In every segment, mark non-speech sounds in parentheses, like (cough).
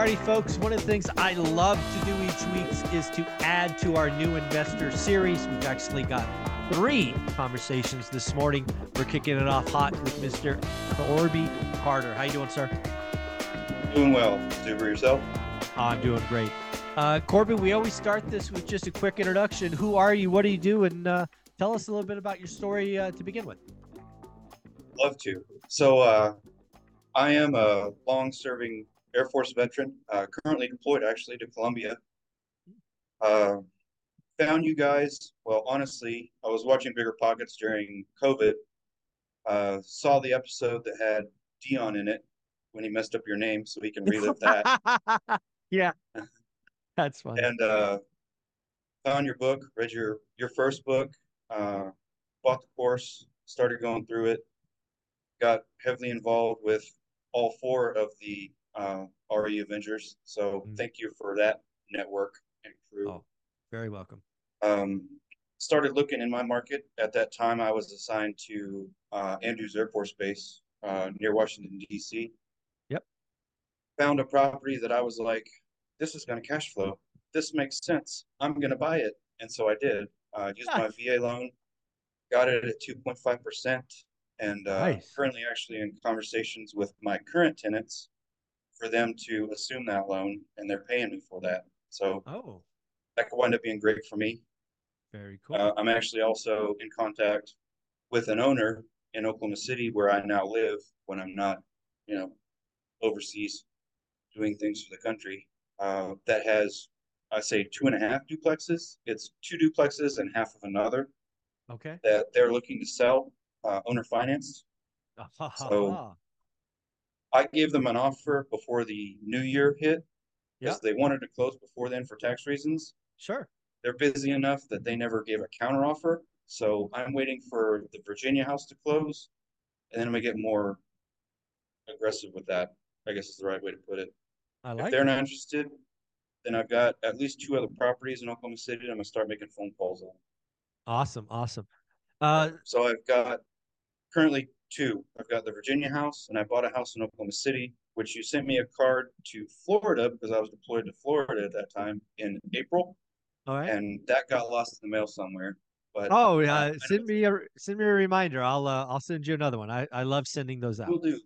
Alrighty, folks. One of the things I love to do each week is to add to our new investor series. We've actually got three conversations this morning. We're kicking it off hot with Mr. Corby Carter. How you doing, sir? Doing well. Super yourself? I'm doing great. Uh, Corby, we always start this with just a quick introduction. Who are you? What do you do? And uh, tell us a little bit about your story uh, to begin with. Love to. So, uh, I am a long-serving Air Force veteran, uh, currently deployed actually to Colombia. Uh, found you guys. Well, honestly, I was watching BiggerPockets during COVID. Uh, saw the episode that had Dion in it when he messed up your name, so we can relive that. (laughs) yeah, (laughs) that's fun. And uh, found your book, read your your first book, uh, bought the course, started going through it, got heavily involved with all four of the uh, RE Avengers. So mm. thank you for that network and crew. Oh, very welcome. Um, started looking in my market. At that time, I was assigned to uh, Andrews Air Force Base uh, near Washington, D.C. Yep. Found a property that I was like, this is going to cash flow. This makes sense. I'm going to buy it. And so I did. Uh, used my VA loan, got it at 2.5%, and uh, nice. currently actually in conversations with my current tenants for them to assume that loan, and they're paying me for that. So oh, that could wind up being great for me. Very cool. Uh, I'm actually also in contact with an owner in Oklahoma City where I now live when I'm not, you know, overseas doing things for the country. Uh, that has, I say, two and a half duplexes. It's two duplexes and half of another. Okay. That they're looking to sell, uh, owner finance. (laughs) so I gave them an offer before the new year hit because yeah. they wanted to close before then for tax reasons. Sure. They're busy enough that they never gave a counter offer. So I'm waiting for the Virginia house to close, and then I'm gonna get more aggressive with that. I guess is the right way to put it. I like. If they're it. not interested, then I've got at least two other properties in Oklahoma City. I'm gonna start making phone calls on. Awesome, awesome. Uh, so I've got currently two. I've got the Virginia house, and I bought a house in Oklahoma City, which you sent me a card to Florida because I was deployed to Florida at that time in April. All right. And that got lost in the mail somewhere. But oh, yeah, uh, send me a send me a reminder. I'll uh, I'll send you another one. I, I love sending those out. We'll do.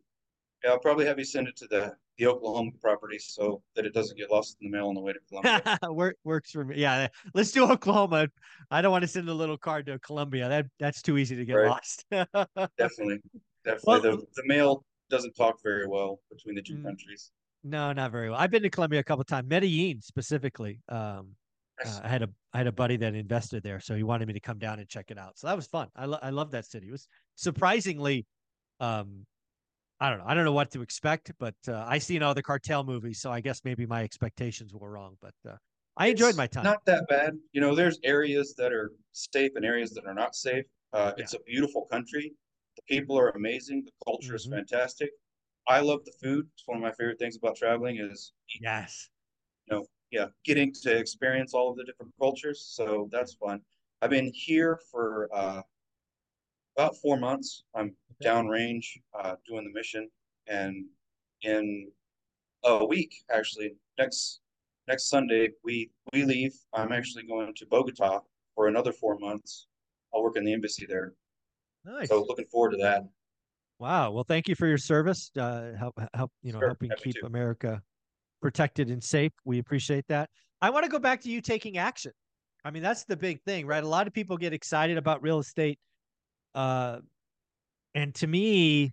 Yeah, I'll probably have you send it to the the Oklahoma property so that it doesn't get lost in the mail on the way to Colombia. (laughs) Work, works for me. Yeah, let's do Oklahoma. I don't want to send a little card to Colombia. That that's too easy to get right. lost. (laughs) Definitely. Definitely. Well, the, the mail doesn't talk very well between the two mm, countries. No, not very well. I've been to Colombia a couple times, Medellin specifically. Um, uh, I had a I had a buddy that invested there, so he wanted me to come down and check it out. So that was fun. I lo- I love that city. It was surprisingly, um, I don't know. I don't know what to expect, but uh, I seen all the cartel movies, so I guess maybe my expectations were wrong. But uh, I it's enjoyed my time. Not that bad. You know, there's areas that are safe and areas that are not safe. Uh, yeah. It's a beautiful country. The people are amazing. The culture mm-hmm. is fantastic. I love the food. It's one of my favorite things about traveling is yes, you know, yeah, getting to experience all of the different cultures. So that's fun. I've been here for uh, about four months. I'm downrange uh, doing the mission, and in a week, actually, next next Sunday we we leave. I'm actually going to Bogota for another four months. I'll work in the embassy there. Nice. So looking forward to that. Wow. Well, thank you for your service. Uh, help, help, you know, sure. helping keep to. America protected and safe. We appreciate that. I want to go back to you taking action. I mean, that's the big thing, right? A lot of people get excited about real estate. Uh, and to me,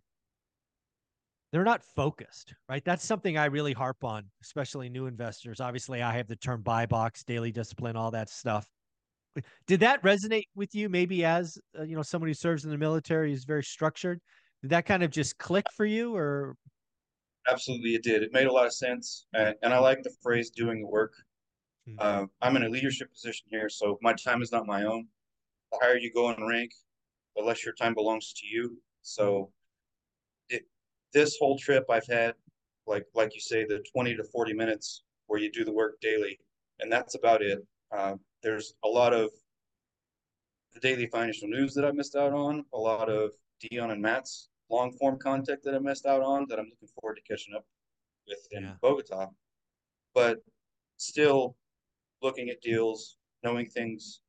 they're not focused, right? That's something I really harp on, especially new investors. Obviously, I have the term buy box, daily discipline, all that stuff. Did that resonate with you? Maybe as uh, you know, someone who serves in the military is very structured. Did that kind of just click for you, or? Absolutely, it did. It made a lot of sense, and, and I like the phrase "doing the work." Hmm. Uh, I'm in a leadership position here, so my time is not my own. The higher you go in rank, the less your time belongs to you. So, it this whole trip I've had, like like you say, the 20 to 40 minutes where you do the work daily, and that's about it. Uh, there's a lot of the daily financial news that I missed out on, a lot of Dion and Matt's long form content that I missed out on that I'm looking forward to catching up with in Yeah. Bogota. But still looking at deals, knowing things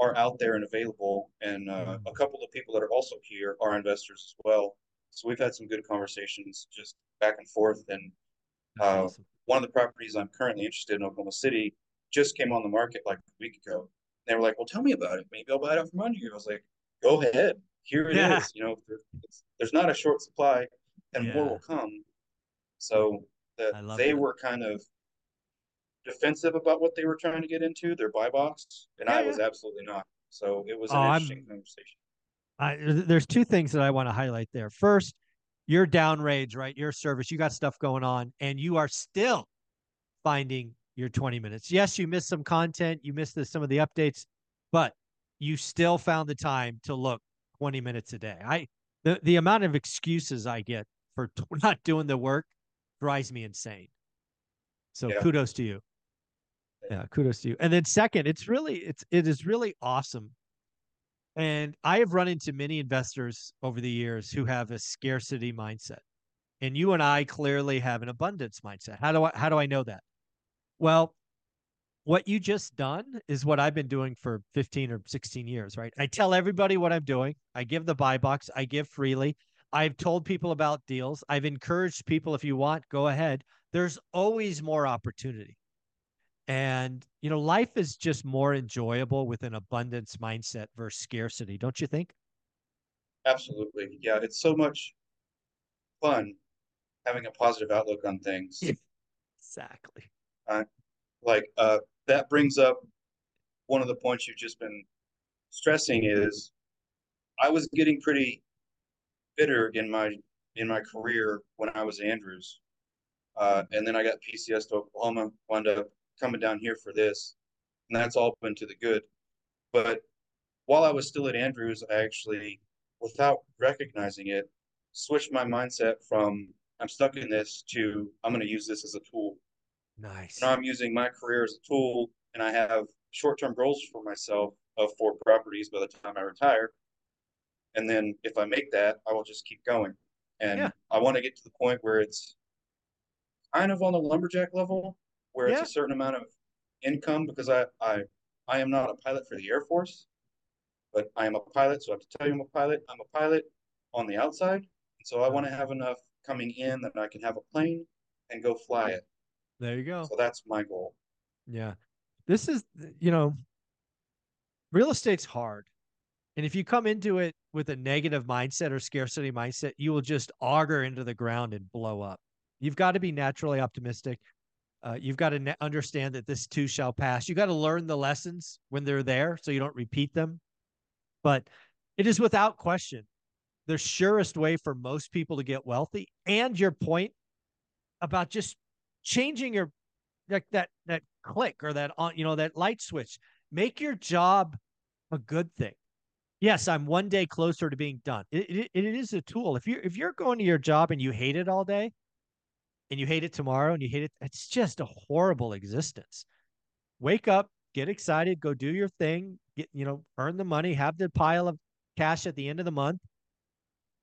are out there and available. And uh, Mm. a couple of people that are also here are investors as well. So we've had some good conversations just back and forth. And uh, awesome. one of the properties I'm currently interested in Oklahoma City just came on the market like a week ago. They were like, "Well, tell me about it. Maybe I'll buy it out from under you." I was like, "Go ahead. Here it is. Yeah. You know, there, there's not a short supply, and more will come." So the, they that. were kind of defensive about what they were trying to get into their buy box, and Yeah, I was absolutely not. So it was an Oh, I'm- interesting conversation. I, there's two things that I want to highlight there. First, you're downrange, right? Your service, you got stuff going on, and you are still finding your 20 minutes. Yes, you missed some content, you missed the, some of the updates, but you still found the time to look 20 minutes a day. I the the amount of excuses I get for t- (laughs) not doing the work drives me insane. So Yeah. kudos to you. Yeah, kudos to you. And then second, it's really it's it is really awesome and I have run into many investors over the years who have a scarcity mindset. And you and I clearly have an abundance mindset. How do I how do I know that? Well, what you just done is what I've been doing for 15 or 16 years, right? I tell everybody what I'm doing. I give the buy box, I give freely. I've told people about deals. I've encouraged people if you want, go ahead. There's always more opportunity. And, you know, life is just more enjoyable with an abundance mindset versus scarcity, don't you think? Absolutely, yeah. It's so much fun having a positive outlook on things. Yeah. (laughs) Exactly. like uh, that brings up one of the points you've just been stressing is I was getting pretty bitter in my in my career when I was Andrews, uh, and then I got PCS to Oklahoma, wound up coming down here for this, and that's all been to the good. But while I was still at Andrews, I actually, without recognizing it, switched my mindset from I'm stuck in this to I'm going to use this as a tool Nice. now I'm using my career as a tool, and I have short-term goals for myself of four properties by the time I retire. And then if I make that, I will just keep going. And Yeah. I want to get to the point where it's kind of on the lumberjack level, where Yeah. it's a certain amount of income because I I I am not a pilot for the Air Force, but I am a pilot, so I have to tell you I'm a pilot. I'm a pilot on the outside, and so I want to have enough coming in that I can have a plane and go fly it. There you go. So that's my goal. Yeah. This is, you know, real estate's hard. And if you come into it with a negative mindset or scarcity mindset, you will just auger into the ground and blow up. You've got to be naturally optimistic. Uh, you've got to ne- understand that this too shall pass. You got to learn the lessons when they're there so you don't repeat them. But it is without question the surest way for most people to get wealthy. And your point about just changing your like that that click or that on you know that light switch make your job a good thing yes i'm one day closer to being done it, it, it is a tool if you're if you're going to your job and you hate it all day and you hate it tomorrow and you hate it it's just a horrible existence wake up get excited go do your thing get you know earn the money have the pile of cash at the end of the month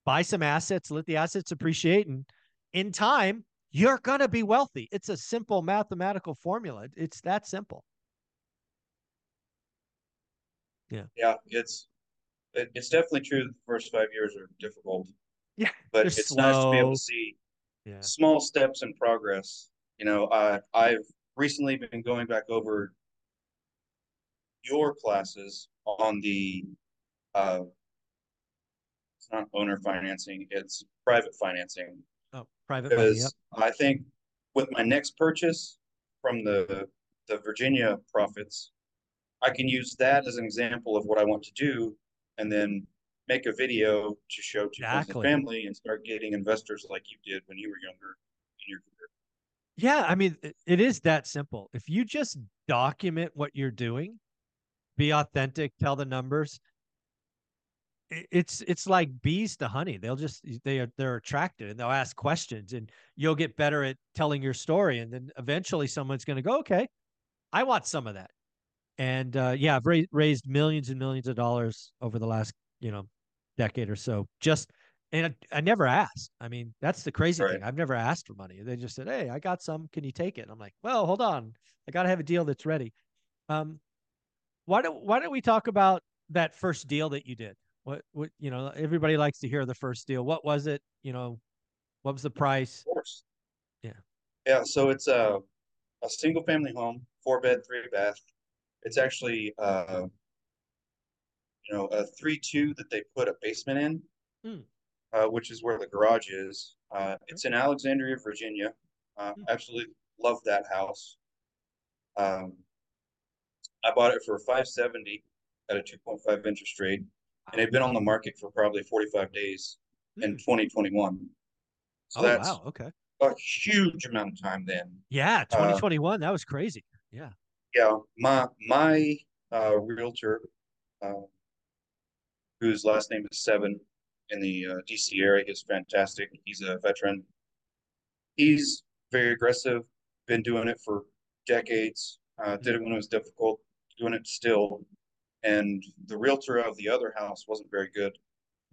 buy some assets let the assets appreciate and in time you're going to be wealthy. It's a simple mathematical formula. It's that simple. Yeah, Yeah. it's it's definitely true that the first five years are difficult, Yeah. but it's nice to be able to see Yeah. small steps in progress. You know, I I've recently been going back over your classes on the uh it's not owner financing, it's private financing. Oh, private money. Yep. Because I think with my next purchase from the the Virginia profits, I can use that as an example of what I want to do and then make a video to show to Exactly. family and start getting investors like you did when you were younger. in your career. Yeah, I mean, it is that simple. If you just document what you're doing, be authentic, tell the numbers. It's it's like bees to honey. They'll just they are they're attracted and they'll ask questions and you'll get better at telling your story. And then eventually someone's going to go, okay, I want some of that. And uh, yeah, I've ra- raised millions and millions of dollars over the last you know decade or so just and I, I, never asked. I mean, that's the crazy right. thing. I've never asked for money. They just said, "Hey, I got some. Can you take it?" And I'm like, "Well, hold on. I got to have a deal that's ready." Um, why don't Why don't we talk about that first deal that you did? What What you know? Everybody likes to hear the first deal. What was it? You know, what was the price? Of course. Yeah. Yeah. So it's a a single family home, four bed, three bath. It's actually uh, you know a three two that they put a basement in. Hmm uh, which is where the garage is. Uh, it's in Alexandria, Virginia. Uh, hmm. absolutely love that house. Um, I bought it for 570 at a 2.5 interest rate, and it had been on the market for probably 45 days in hmm. 2021. So oh, that's wow. Okay. A huge amount of time then. Yeah, 2021. Uh, that was crazy. Yeah. Yeah. My my uh, realtor, uh, whose last name is Seven, in the uh, DC area. He's fantastic. He's a veteran. He's very aggressive. Been doing it for decades. Uh, did it when it was difficult. Doing it still. And the realtor of the other house wasn't very good.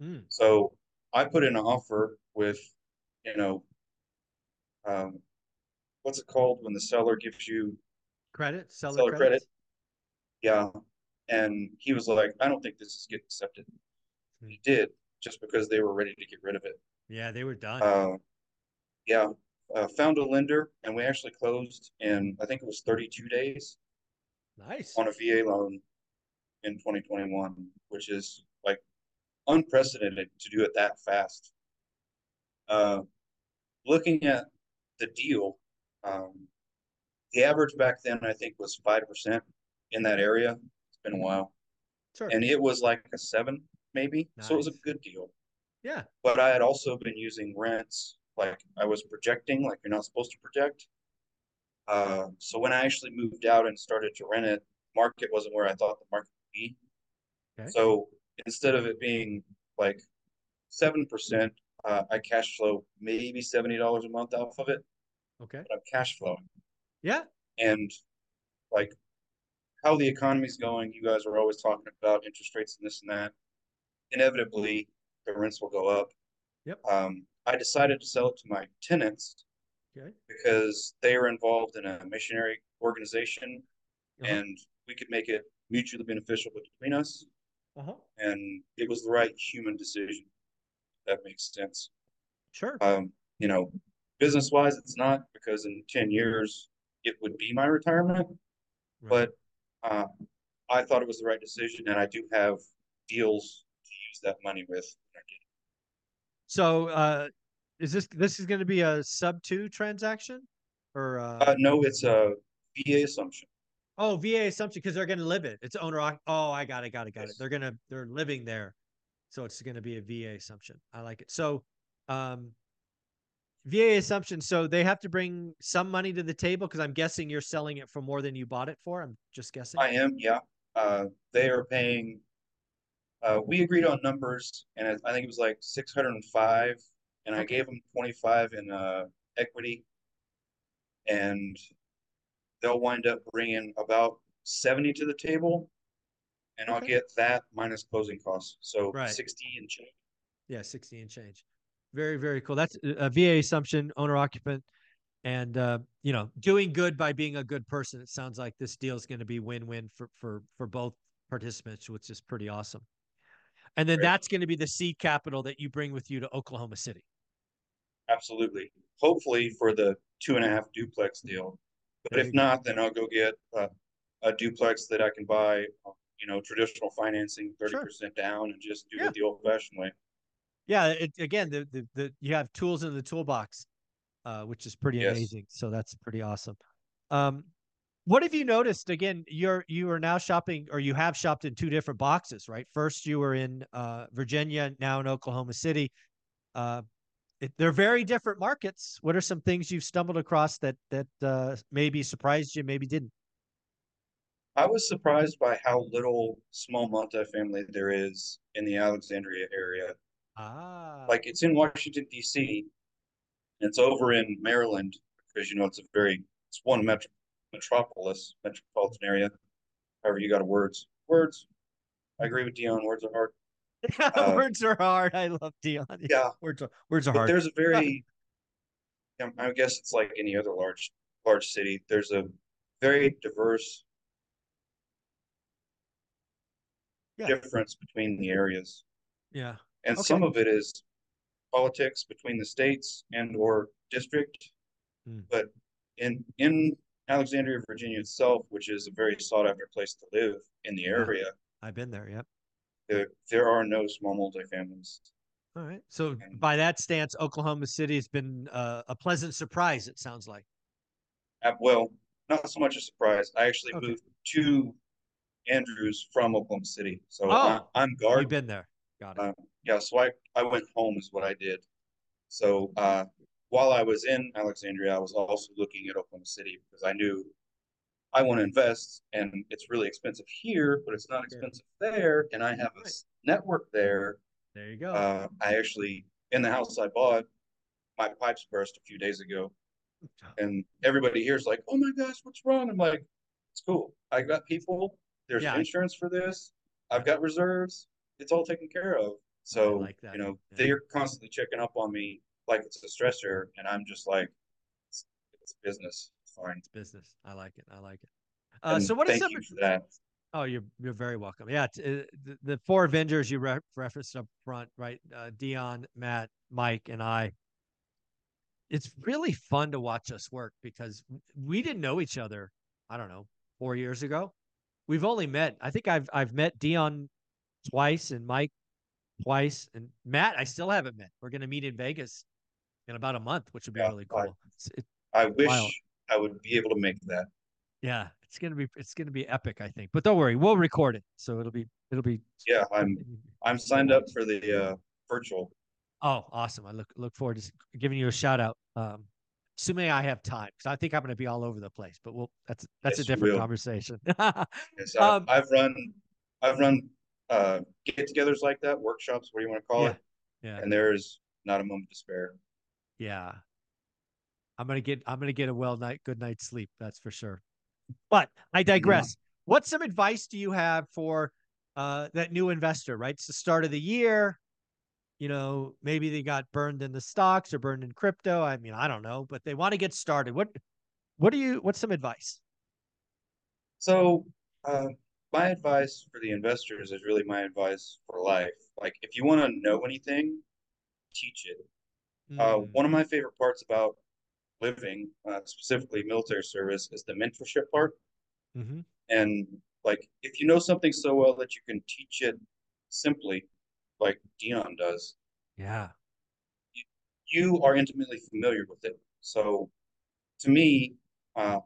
Mm. So I put in an offer with, you know, um, what's it called when the seller gives you credit? Seller, seller credit. Yeah. And he was like, I don't think this is getting accepted. Mm. He did just because they were ready to get rid of it. Yeah, they were done. Uh, yeah, uh, found a lender, and we actually closed in I think it was 32 days. Nice on a VA loan in 2021, which is like unprecedented to do it that fast. Uh, looking at the deal, um, the average back then I think was five percent in that area. Been a while, sure. and it was like a seven maybe. Nice. So it was a good deal. Yeah. But I had also been using rents like I was projecting, like you're not supposed to project. Uh, so when I actually moved out and started to rent it, market wasn't where I thought the market would be. Okay. So instead of it being like seven percent, uh, I cash flow maybe seventy dollars a month off of it. Okay. But I'm cash flowing. Yeah. And like how the economy's going, you guys are always talking about interest rates and this and that inevitably the rents will go up. Yep. Um, I decided to sell it to my tenants okay. because they are involved in a missionary organization, uh-huh. and we could make it mutually beneficial between us. Uh-huh. And it was the right human decision. That makes sense. Sure. Um, you know, business wise, it's not because in ten years it would be my retirement, right. but uh, I thought it was the right decision, and I do have deals to use that money with. So, uh, is this this is going to be a sub two transaction, or uh... Uh, no? It's a VA assumption. Oh, VA assumption because they're going to live it. It's owner. Oh, I got it. Got it. Got yes. it. They're gonna they're living there, so it's going to be a VA assumption. I like it. So, um, VA assumption. So they have to bring some money to the table because I'm guessing you're selling it for more than you bought it for. I'm just guessing. I am. Yeah. Uh, they are paying uh, we agreed on numbers, and I think it was like 605, and I gave them 25 in uh, equity, and they'll wind up bringing about 70 to the table, and okay. I'll get that minus closing costs, so right. 60 and change. Yeah, 60 and change. Very, very cool. That's a VA assumption, owner occupant, and uh, you know, doing good by being a good person. It sounds like this deal is going to be win-win for for for both participants, which is pretty awesome. And then that's going to be the seed capital that you bring with you to Oklahoma City. Absolutely. Hopefully for the two and a half duplex deal. But if not, then I'll go get a, a duplex that I can buy, you know, traditional financing, 30% sure. down and just do yeah. it the old fashioned way. Yeah. It, again, the, the, the, you have tools in the toolbox, uh, which is pretty yes. amazing. So that's pretty awesome. Um, what have you noticed? Again, you're you are now shopping, or you have shopped in two different boxes, right? First, you were in uh, Virginia, now in Oklahoma City. Uh, it, they're very different markets. What are some things you've stumbled across that that uh, maybe surprised you, maybe didn't? I was surprised by how little small multifamily there is in the Alexandria area. Ah, Like it's in Washington D.C. And it's over in Maryland because you know it's a very it's one metro, metropolis metropolitan area. However, you got a words words. I agree with Dion. Words are hard. (laughs) uh, words are hard. I love Dion. Yeah, (laughs) words are words are but hard. there's a very I guess it's like any other large large city. There's a very diverse Yeah. difference between the areas. Yeah. And Okay. some of it is politics between the states and or district Hmm. but in in alexandria virginia itself which is a very sought after place to live in the area I've been there. Yep. there, there are no small multifamilies All right. So And- by that stance, Oklahoma City has been uh, a pleasant surprise. It sounds like. Uh, well not so much a surprise i actually Okay. moved to andrews from oklahoma city so Oh, I, i'm You've been there. Got it. Uh, yeah so i i went home is what i did. So uh while i was in alexandria i was also looking at oklahoma city because i knew i want to invest and it's really expensive here but it's not expensive there and i have a network there. There you go. uh i actually in the house i bought my pipes burst a few days ago. (laughs) And everybody here's like oh my gosh what's wrong? I'm like it's cool. I got people there's Yeah. insurance for this. I've got reserves. It's all taken care of so like you know Yeah. they're constantly checking up on me like it's a stressor and i'm just like it's, it's business it's fine It's business. I like it. I like it. Uh, so what is some? you Oh, you're you're very welcome. Yeah, t- uh, the, the four Avengers you re- referenced up front, right? Uh, Dion, Matt, Mike, and I. It's really fun to watch us work because we didn't know each other. I don't know, four years ago. We've only met. I think I've I've met Dion twice and Mike twice, and Matt I still haven't met. We're gonna meet in Vegas in about a month, which would be Yeah, really I- cool. It, i wish Wild. i would be able to make that yeah, it's gonna be it's gonna be epic, I think. But don't worry, we'll record it, so it'll be it'll be yeah i'm i'm signed up for the uh virtual Oh, awesome! I look look forward to giving you a shout out. Um, assuming I have time, because I think I'm going to be all over the place. But we'll that's that's Yes, a different conversation. (laughs) yes, Um, I've, I've run i've run uh get-togethers like that workshops what do you want to call Yeah. it yeah, and there's not a moment to spare yeah. I'm gonna get I'm gonna get a well night good night's sleep. That's for sure. But I digress. What some advice do you have for uh, that new investor? Right, it's the start of the year. You know, maybe they got burned in the stocks or burned in crypto. I mean, I don't know, but they want to get started. What what do you? What's some advice? So, uh, my advice for the investors is really my advice for life. Like, if you want to know anything, teach it. Uh, Mm, one of my favorite parts about living, uh, specifically military service, is the mentorship part. mhm. And like, if you know something so well that you can teach it simply, like Dion does, Yeah. you are intimately familiar with it. So, to me, uh,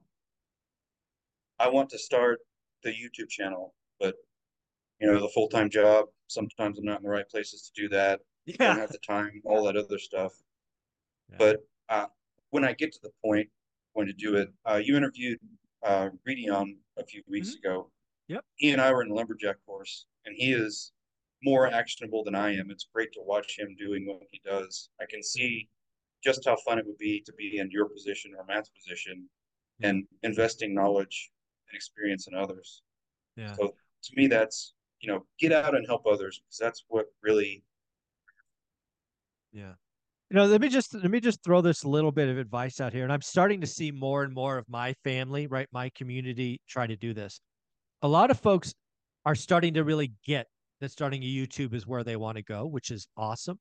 I want to start the YouTube channel, but you know, the full time job. Sometimes I'm not in the right places to do that. I don't have the time, all that other stuff. Yeah. But uh, when I get to the point, going to do it. Uh, you interviewed uh, Redion a few weeks ago. Yep. He and I were in a lumberjack course, and he is more actionable than I am. It's great to watch him doing what he does. I can see just how fun it would be to be in your position or Matt's position and investing knowledge and experience in others. Yeah. So to me, that's you know, get out and help others because that's what really Yeah. You know, let me just let me just throw this little bit of advice out here. And I'm starting to see more and more of my family, right? My community try to do this. A lot of folks are starting to really get that starting a YouTube is where they want to go, which is awesome.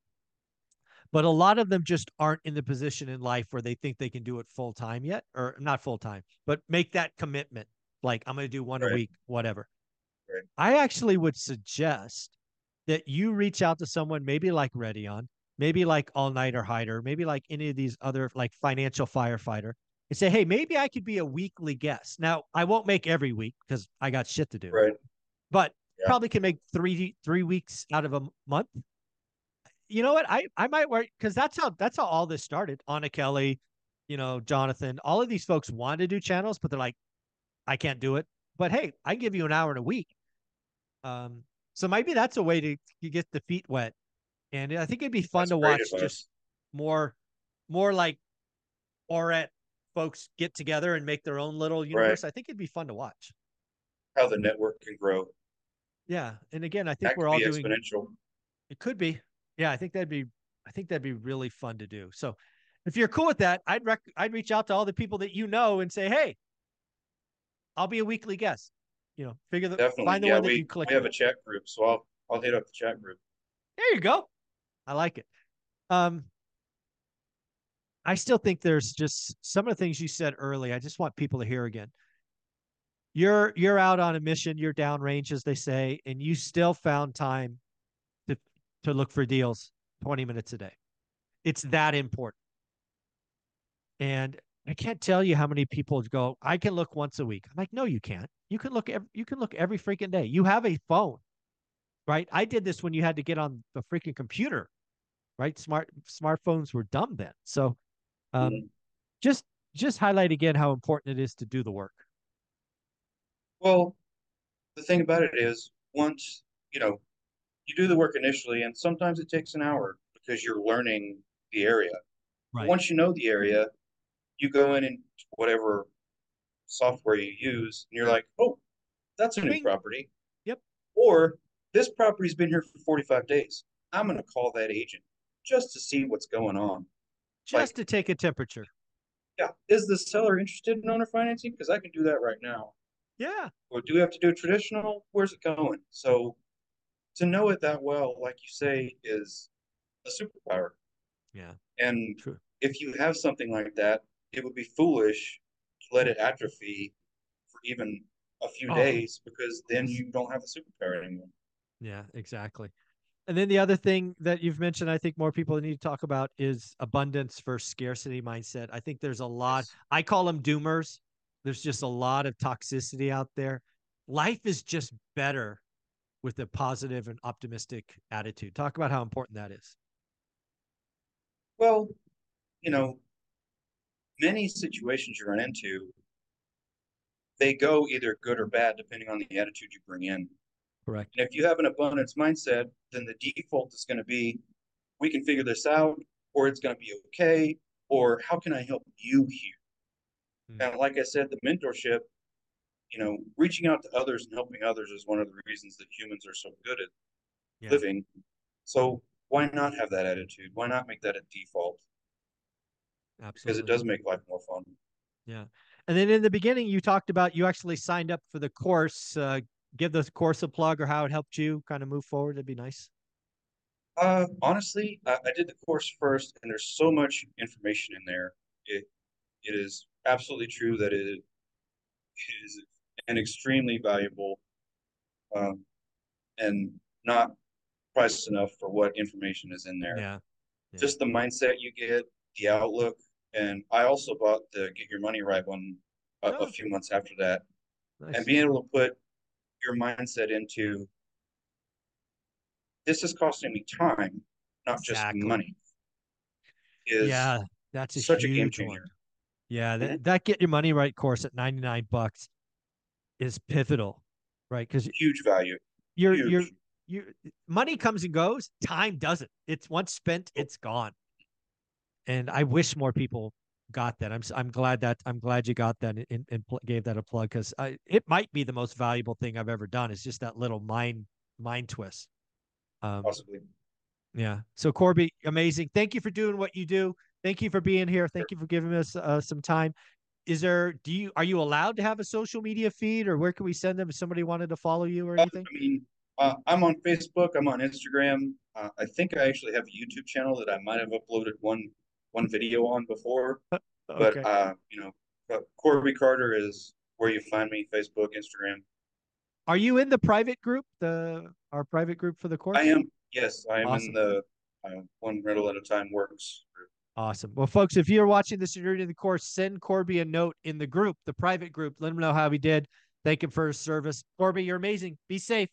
But a lot of them just aren't in the position in life where they think they can do it full time yet, or not full time, but make that commitment. Like I'm going to do one a week, whatever. Right. I actually would suggest that you reach out to someone maybe like Redion, maybe like All Nighter Hider, maybe like any of these other like financial firefighter, and say, hey, maybe I could be a weekly guest. Now I won't make every week because I got shit to do, right. but Yeah. probably can make three three weeks out of a month. you know what? I I might work because that's how that's how all this started. Anna Kelly, you know, Jonathan, all of these folks want to do channels, but they're like, I can't do it. But hey, I give you an hour in a week. Um, so maybe that's a way to, to get the feet wet. And I think it'd be fun That's to watch advice. just more more like ORAT folks get together and make their own little universe. I think it'd be fun to watch. How the network can grow. Yeah. And again, I think That we're all doing exponential. it could be. Yeah, I think that'd be I think that'd be really fun to do. So if you're cool with that, I'd rec- I'd reach out to all the people that you know and say, "Hey, I'll be a weekly guest." You know, figure the Definitely. find the yeah, one that we, you click. we have with. a chat group, so I'll I'll hit up the chat group. There you go. I like it. Um I still think there's just some of the things you said early. I just want people to hear again. You're you're out on a mission, you're downrange, as they say, and you still found time to to look for deals 20 minutes a day. It's that important. And I can't tell you how many people go, I can look once a week. I'm like, no, you can't. You can look every, you can look every freaking day. You have a phone, right? I did this when you had to get on the freaking computer, right? Smart smartphones were dumb then. So, um, Mhm. just just highlight again how important it is to do the work. Well, the thing about it is, once you know, you do the work initially, and sometimes it takes an hour because you're learning the area. Right. Once you know the area, you go in and whatever software you use, and you're like, oh, that's a new property. Yep. Or this property's been here for 45 days. I'm going to call that agent just to see what's going on. Just to take a temperature. Yeah. Is the seller interested in owner financing? Because I can do that right now. Yeah. Or do we have to do traditional? Where's it going? So to know it that well, like you say, is a superpower. Yeah. And True. if you have something like that, it would be foolish to let it atrophy for even a few Oh. days because then you don't have the superpower anymore. Yeah, exactly. And then the other thing that you've mentioned, I think more people need to talk about is abundance versus scarcity mindset. I think there's a lot, I call them doomers. There's just a lot of toxicity out there. Life is just better with a positive and optimistic attitude. Talk about how important that is. Well, you know, many situations you run into, they go either good or bad depending on the attitude you bring in. Correct. And if you have an abundance mindset, then the default is going to be, we can figure this out, or it's going to be okay, or how can I help you here? Hmm. And like I said, the mentorship, you know, reaching out to others and helping others is one of the reasons that humans are so good at Yeah. living. So why not have that attitude? Why not make that a default? Because it does make life more fun. Yeah. And then in the beginning, you talked about you actually signed up for the course. Uh, give the course a plug or how it helped you kind of move forward. That'd be nice. Uh, honestly, I, I did the course first, and there's so much information in there. It it is absolutely true that it is an extremely valuable, um, and not priced enough for what information is in there. Yeah. Yeah. Just the mindset you get, the outlook, and I also bought the Get Your Money Right one a, Oh. a few months after that, Nice. and being able to put your mindset into this is costing me time, not Exactly. just money. Is yeah, that's a such a game huge one. changer. Yeah, that, that get your money right course at 99 bucks is pivotal, right? Because Huge value. you're Huge. you're you money comes and goes, time doesn't. It's once spent, it's gone. And I wish more people got that. I'm I'm glad that I'm glad you got that and, and pl- gave that a plug because it might be the most valuable thing I've ever done. It's just that little mind mind twist. Um, possibly. yeah. So Corby, amazing. Thank you for doing what you do. Thank you for being here. Thank you for giving us uh, some time. Is there? Do you are you allowed to have a social media feed, or where can we send them if somebody wanted to follow you or Uh, anything? I mean, uh, I'm on Facebook. I'm on Instagram. Uh, I think I actually have a YouTube channel that I might have uploaded one one video on before. (laughs) But uh, you know, uh, Corby Carter is where you find me: Facebook, Instagram. are you in the private group, the our private group for the course? I am. Yes, I am Awesome. in the uh, one rental at a time works. Awesome. Well, folks, if you're watching this and you're in the course, send Corby a note in the group, the private group. Let him know how he did. Thank him for his service. Corby, you're amazing. Be safe.